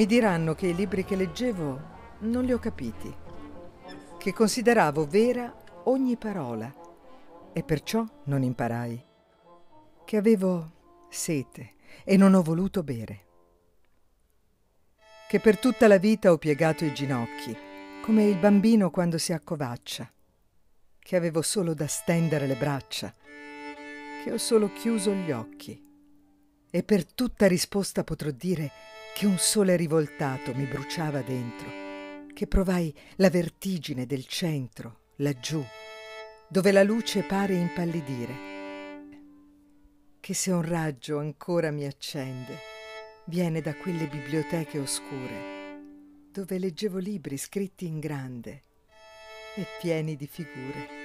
Mi diranno che i libri che leggevo non li ho capiti, che consideravo vera ogni parola e perciò non imparai, che avevo sete e non ho voluto bere, che per tutta la vita ho piegato i ginocchi, come il bambino quando si accovaccia, che avevo solo da stendere le braccia, che ho solo chiuso gli occhi e per tutta risposta potrò dire che un sole rivoltato mi bruciava dentro, che provai la vertigine del centro, laggiù, dove la luce pare impallidire, che se un raggio ancora mi accende, viene da quelle biblioteche oscure, dove leggevo libri scritti in grande e pieni di figure.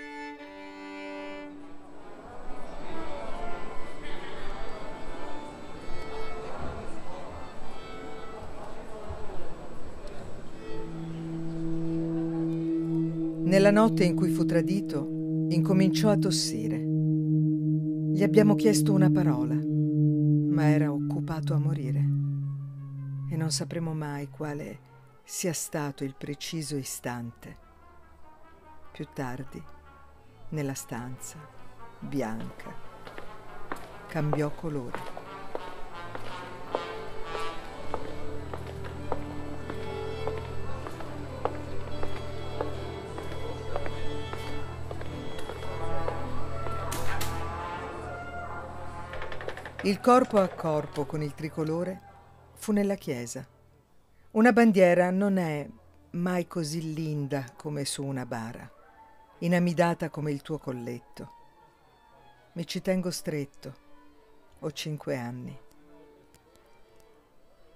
Nella notte in cui fu tradito, incominciò a tossire. Gli abbiamo chiesto una parola, ma era occupato a morire. E non sapremo mai quale sia stato il preciso istante. Più tardi, nella stanza, bianca, cambiò colore. Il corpo a corpo con il tricolore fu nella chiesa. Una bandiera non è mai così linda come su una bara, inamidata come il tuo colletto. Mi ci tengo stretto. Ho cinque anni.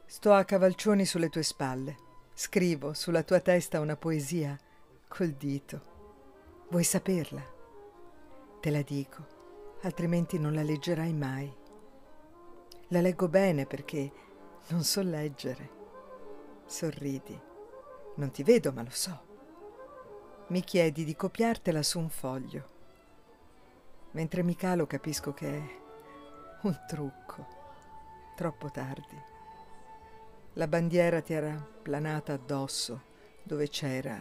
Sto a cavalcioni sulle tue spalle. Scrivo sulla tua testa una poesia col dito. Vuoi saperla? Te la dico, altrimenti non la leggerai mai. La leggo bene perché non so leggere. Sorridi. Non ti vedo, ma lo so. Mi chiedi di copiartela su un foglio. Mentre mi calo capisco che è un trucco. Troppo tardi. La bandiera ti era planata addosso, dove c'era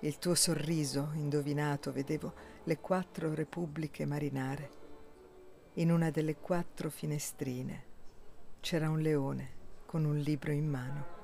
il tuo sorriso indovinato, vedevo le quattro repubbliche marinare. In una delle quattro finestrine c'era un leone con un libro in mano.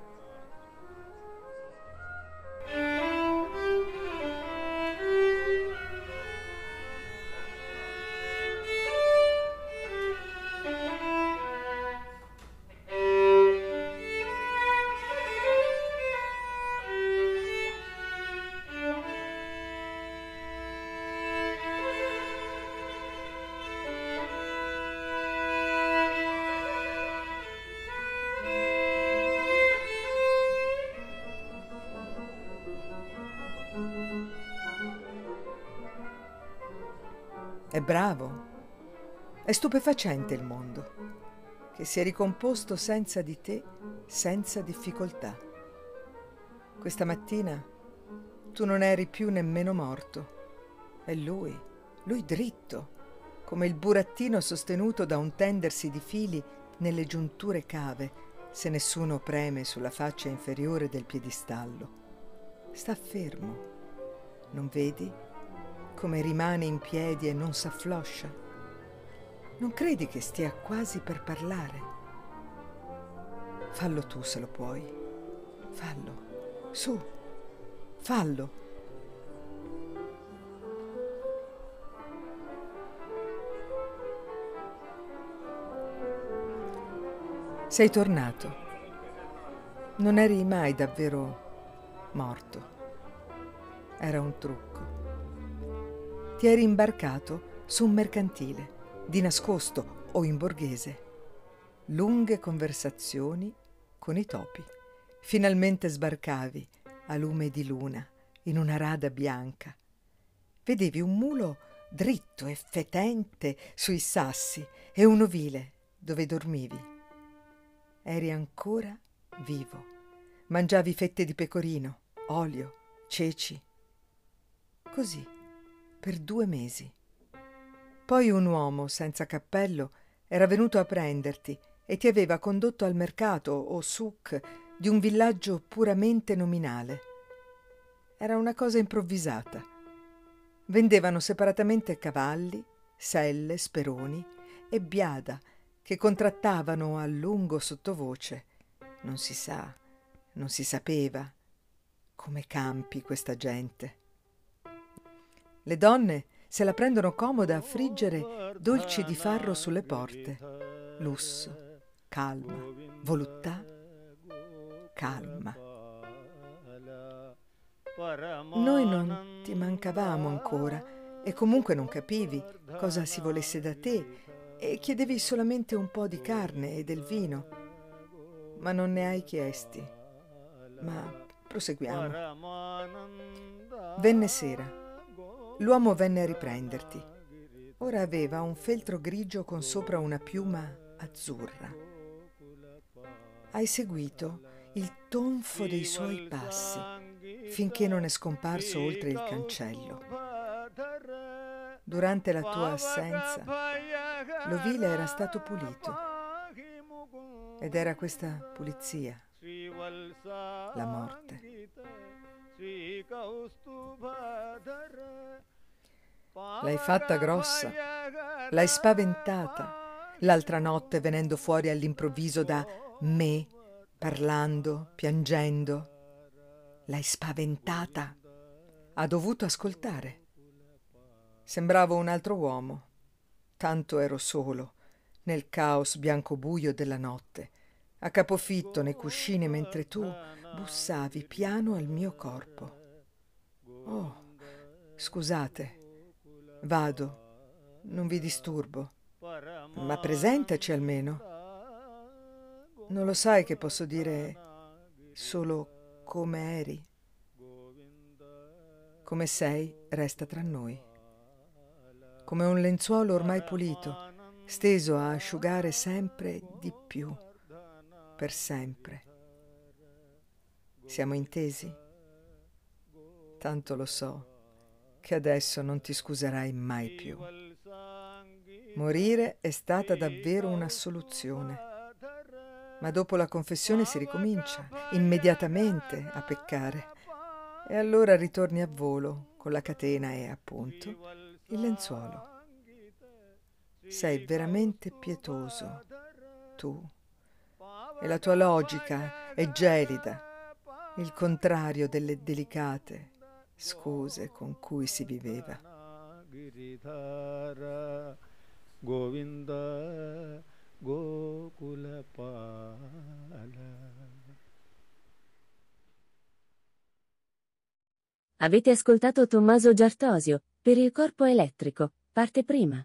È bravo. È stupefacente il mondo, che si è ricomposto senza di te, senza difficoltà. Questa mattina tu non eri più nemmeno morto. È lui, lui dritto, come il burattino sostenuto da un tendersi di fili nelle giunture cave, se nessuno preme sulla faccia inferiore del piedistallo. Sta fermo. Non vedi? Come rimane in piedi e non s'affloscia? Non credi che stia quasi per parlare? Fallo tu se lo puoi. Fallo. Su. Fallo. Sei tornato. Non eri mai davvero morto. Era un trucco ti eri imbarcato su un mercantile, di nascosto o in borghese. Lunghe conversazioni con i topi. Finalmente sbarcavi a lume di luna in una rada bianca. Vedevi un mulo dritto e fetente sui sassi e un ovile dove dormivi. Eri ancora vivo. Mangiavi fette di pecorino, olio, ceci. Così per due mesi. Poi un uomo senza cappello era venuto a prenderti e ti aveva condotto al mercato o souk di un villaggio puramente nominale. Era una cosa improvvisata. Vendevano separatamente cavalli, selle, speroni e biada che contrattavano a lungo sottovoce. Non si sa, non si sapeva come campi questa gente. Le donne se la prendono comoda a friggere dolci di farro sulle porte. Lusso, calma, voluttà, calma. Noi non ti mancavamo ancora e comunque non capivi cosa si volesse da te e chiedevi solamente un po' di carne e del vino, ma non ne hai chiesti. Ma proseguiamo. Venne sera. L'uomo venne a riprenderti. Ora aveva un feltro grigio con sopra una piuma azzurra. Hai seguito il tonfo dei suoi passi finché non è scomparso oltre il cancello. Durante la tua assenza, l'ovile era stato pulito ed era questa pulizia, la morte. L'hai fatta grossa, l'hai spaventata l'altra notte venendo fuori all'improvviso da me, parlando, piangendo. L'hai spaventata. Ha dovuto ascoltare. Sembravo un altro uomo. Tanto ero solo, nel caos bianco buio della notte, a capofitto nei cuscini mentre tu bussavi piano al mio corpo. Oh, scusate, vado, non vi disturbo, ma presentaci almeno. Non lo sai che posso dire solo come eri? Come sei resta tra noi. Come un lenzuolo ormai pulito, steso a asciugare sempre di più, per sempre. Siamo intesi? Tanto lo so che adesso non ti scuserai mai più. Morire è stata davvero una soluzione ma dopo la confessione si ricomincia immediatamente a peccare. E allora ritorni a volo con la catena e appunto il lenzuolo. Sei veramente pietoso, tu. E la tua logica è gelida, il contrario delle delicate scuse con cui si viveva. Govinda. Avete ascoltato Tommaso Giartosio, per il corpo elettrico, parte prima.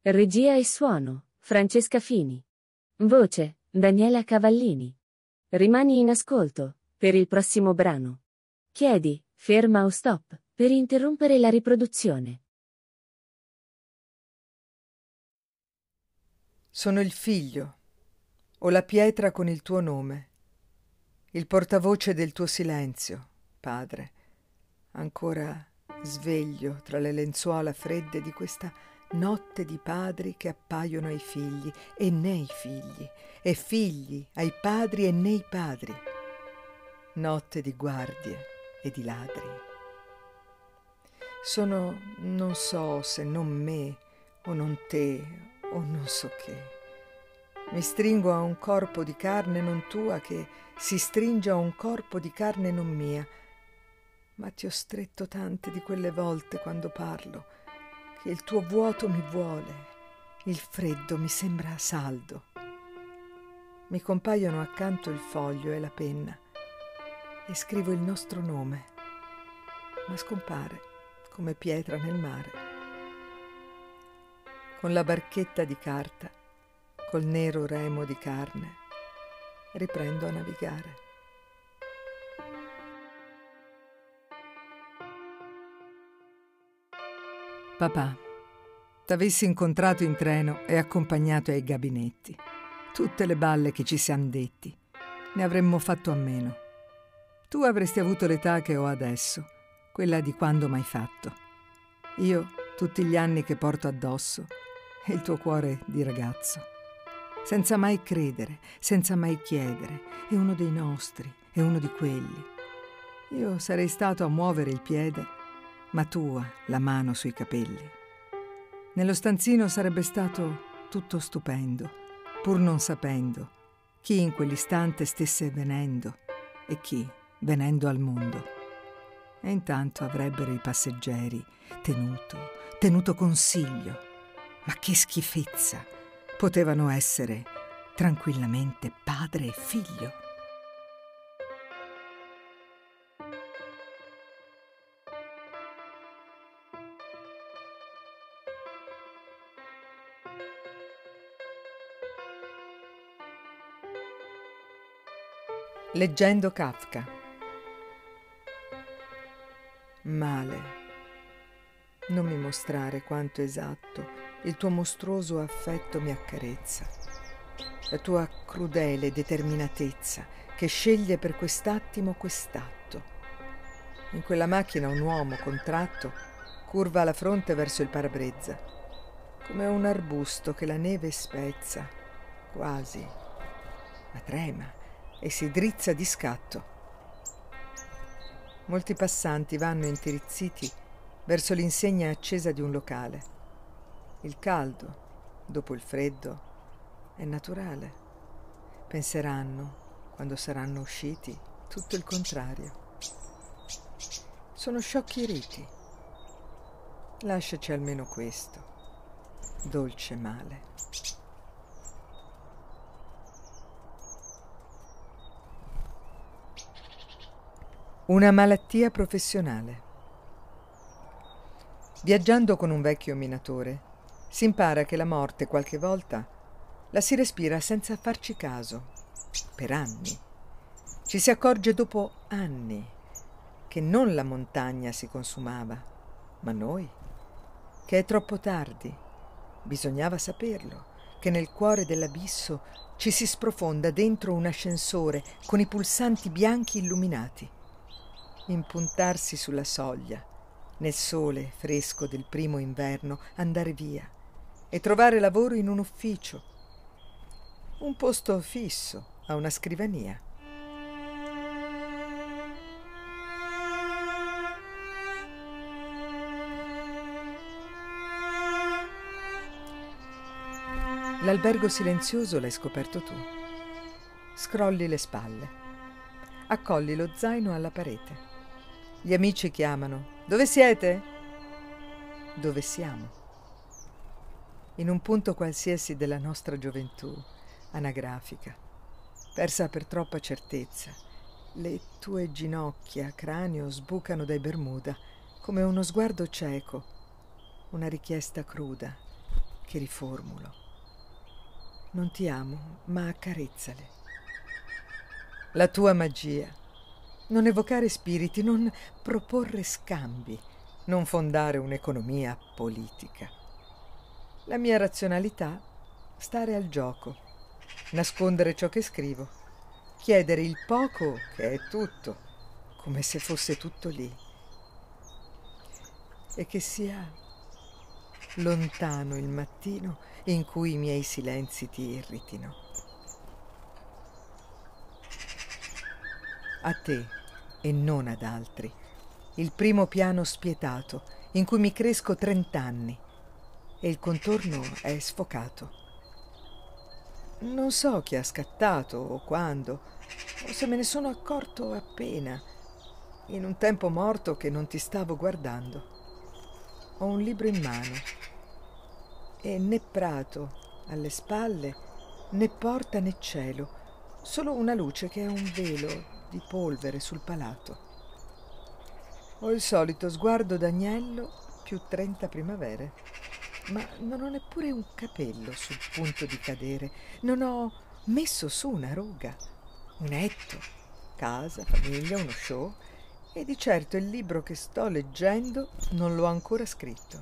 Regia e suono, Francesca Fini. Voce, Daniela Cavallini. Rimani in ascolto, per il prossimo brano. Chiedi, ferma o stop, per interrompere la riproduzione. Sono il figlio, o la pietra con il tuo nome, il portavoce del tuo silenzio, padre, ancora sveglio tra le lenzuola fredde di questa notte di padri che appaiono ai figli e nei figli, e figli ai padri e nei padri. Notte di guardie e di ladri. Sono non so se non me o non te o non so che. Mi stringo a un corpo di carne non tua che si stringe a un corpo di carne non mia. Ma ti ho stretto tante di quelle volte quando parlo, che il tuo vuoto mi vuole, il freddo mi sembra saldo. Mi compaiono accanto il foglio e la penna e scrivo il nostro nome, ma scompare come pietra nel mare con la barchetta di carta, col nero remo di carne, riprendo a navigare. Papà, t'avessi incontrato in treno e accompagnato ai gabinetti. Tutte le balle che ci siamo detti. Ne avremmo fatto a meno. Tu avresti avuto l'età che ho adesso, quella di quando m'hai fatto. Io, tutti gli anni che porto addosso, e il tuo cuore di ragazzo. senza mai credere, senza mai chiedere. È uno dei nostri, è uno di quelli. Io sarei stato a muovere il piede, ma tua la mano sui capelli. Nello stanzino sarebbe stato tutto stupendo, pur non sapendo chi in quell'istante stesse venendo e chi venendo al mondo. E intanto avrebbero i passeggeri tenuto, tenuto consiglio. Ma che schifezza! Potevano essere tranquillamente padre e figlio. Leggendo Kafka. Male. Non mi mostrare quanto esatto il tuo mostruoso affetto mi accarezza. La tua crudele determinatezza che sceglie per quest'attimo quest'atto. In quella macchina un uomo contratto curva la fronte verso il parabrezza, come un arbusto che la neve spezza, quasi, ma trema e si drizza di scatto. Molti passanti vanno intirizziti verso l'insegna accesa di un locale. Il caldo, dopo il freddo, è naturale. Penseranno, quando saranno usciti, tutto il contrario. Sono sciocchi riti. Lasciaci almeno questo, dolce male. Una malattia professionale. Viaggiando con un vecchio minatore, si impara che la morte qualche volta la si respira senza farci caso, per anni. Ci si accorge dopo anni che non la montagna si consumava, ma noi, che è troppo tardi. Bisognava saperlo, che nel cuore dell'abisso ci si sprofonda dentro un ascensore con i pulsanti bianchi illuminati impuntarsi sulla soglia, nel sole fresco del primo inverno, andare via e trovare lavoro in un ufficio, un posto fisso a una scrivania. L'albergo silenzioso l'hai scoperto tu. Scrolli le spalle. Accogli lo zaino alla parete. Gli amici chiamano. Dove siete? Dove siamo? In un punto qualsiasi della nostra gioventù, anagrafica, persa per troppa certezza. Le tue ginocchia, cranio, sbucano dai Bermuda come uno sguardo cieco, una richiesta cruda che riformulo. Non ti amo, ma accarezzale. La tua magia non evocare spiriti, non proporre scambi, non fondare un'economia politica. La mia razionalità, stare al gioco, nascondere ciò che scrivo, chiedere il poco che è tutto, come se fosse tutto lì, e che sia lontano il mattino in cui i miei silenzi ti irritino. A te e non ad altri. Il primo piano spietato in cui mi cresco trent'anni e il contorno è sfocato. Non so chi ha scattato o quando, o se me ne sono accorto appena, in un tempo morto che non ti stavo guardando. Ho un libro in mano e né prato alle spalle, né porta né cielo, solo una luce che è un velo di polvere sul palato. Ho il solito sguardo d'agnello più trenta primavere, ma non ho neppure un capello sul punto di cadere, non ho messo su una ruga, un etto, casa, famiglia, uno show e di certo il libro che sto leggendo non l'ho ancora scritto.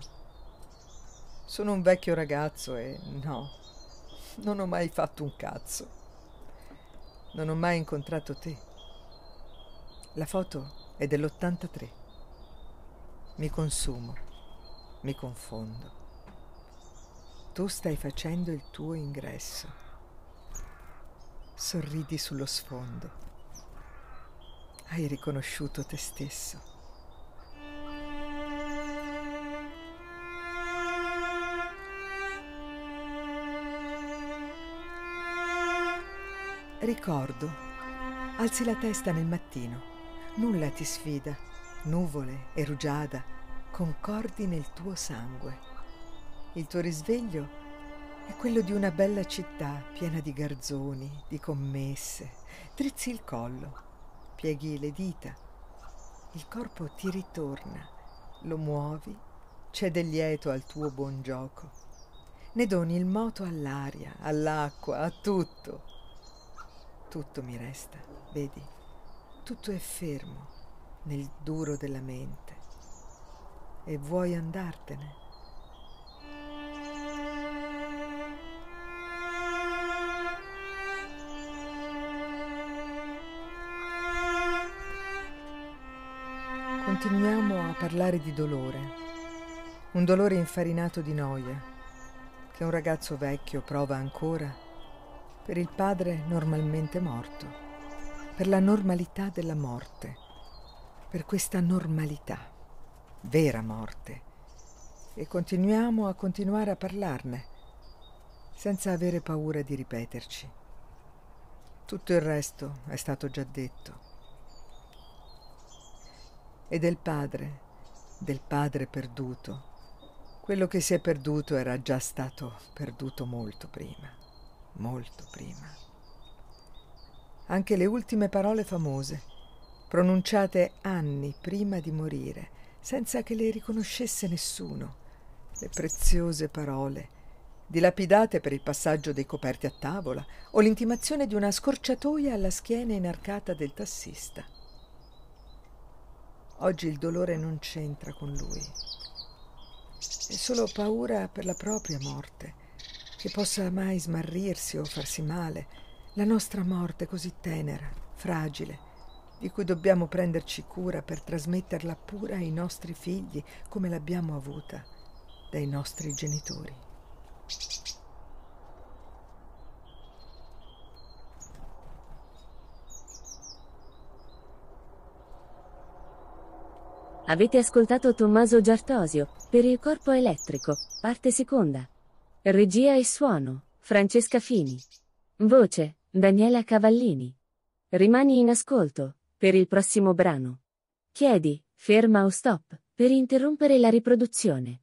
Sono un vecchio ragazzo e no, non ho mai fatto un cazzo. Non ho mai incontrato te. La foto è dell'83. Mi consumo, mi confondo. Tu stai facendo il tuo ingresso. sorridi sullo sfondo. Hai riconosciuto te stesso. Ricordo, alzi la testa nel mattino, nulla ti sfida, nuvole e rugiada concordi nel tuo sangue. Il tuo risveglio è quello di una bella città piena di garzoni, di commesse. Drizzi il collo, pieghi le dita, il corpo ti ritorna, lo muovi, c'è del lieto al tuo buon gioco. Ne doni il moto all'aria, all'acqua, a tutto tutto mi resta, vedi, tutto è fermo nel duro della mente. E vuoi andartene? Continuiamo a parlare di dolore, un dolore infarinato di noia, che un ragazzo vecchio prova ancora per il padre normalmente morto, per la normalità della morte, per questa normalità, vera morte. E continuiamo a continuare a parlarne, senza avere paura di ripeterci. Tutto il resto è stato già detto. E del padre, del padre perduto, quello che si è perduto era già stato perduto molto prima molto prima. Anche le ultime parole famose, pronunciate anni prima di morire, senza che le riconoscesse nessuno, le preziose parole, dilapidate per il passaggio dei coperti a tavola o l'intimazione di una scorciatoia alla schiena inarcata del tassista. Oggi il dolore non c'entra con lui, è solo paura per la propria morte che possa mai smarrirsi o farsi male, la nostra morte così tenera, fragile, di cui dobbiamo prenderci cura per trasmetterla pura ai nostri figli come l'abbiamo avuta dai nostri genitori. Avete ascoltato Tommaso Giartosio per il corpo elettrico, parte seconda. Regia e suono, Francesca Fini. Voce, Daniela Cavallini. Rimani in ascolto, per il prossimo brano. Chiedi, ferma o stop, per interrompere la riproduzione.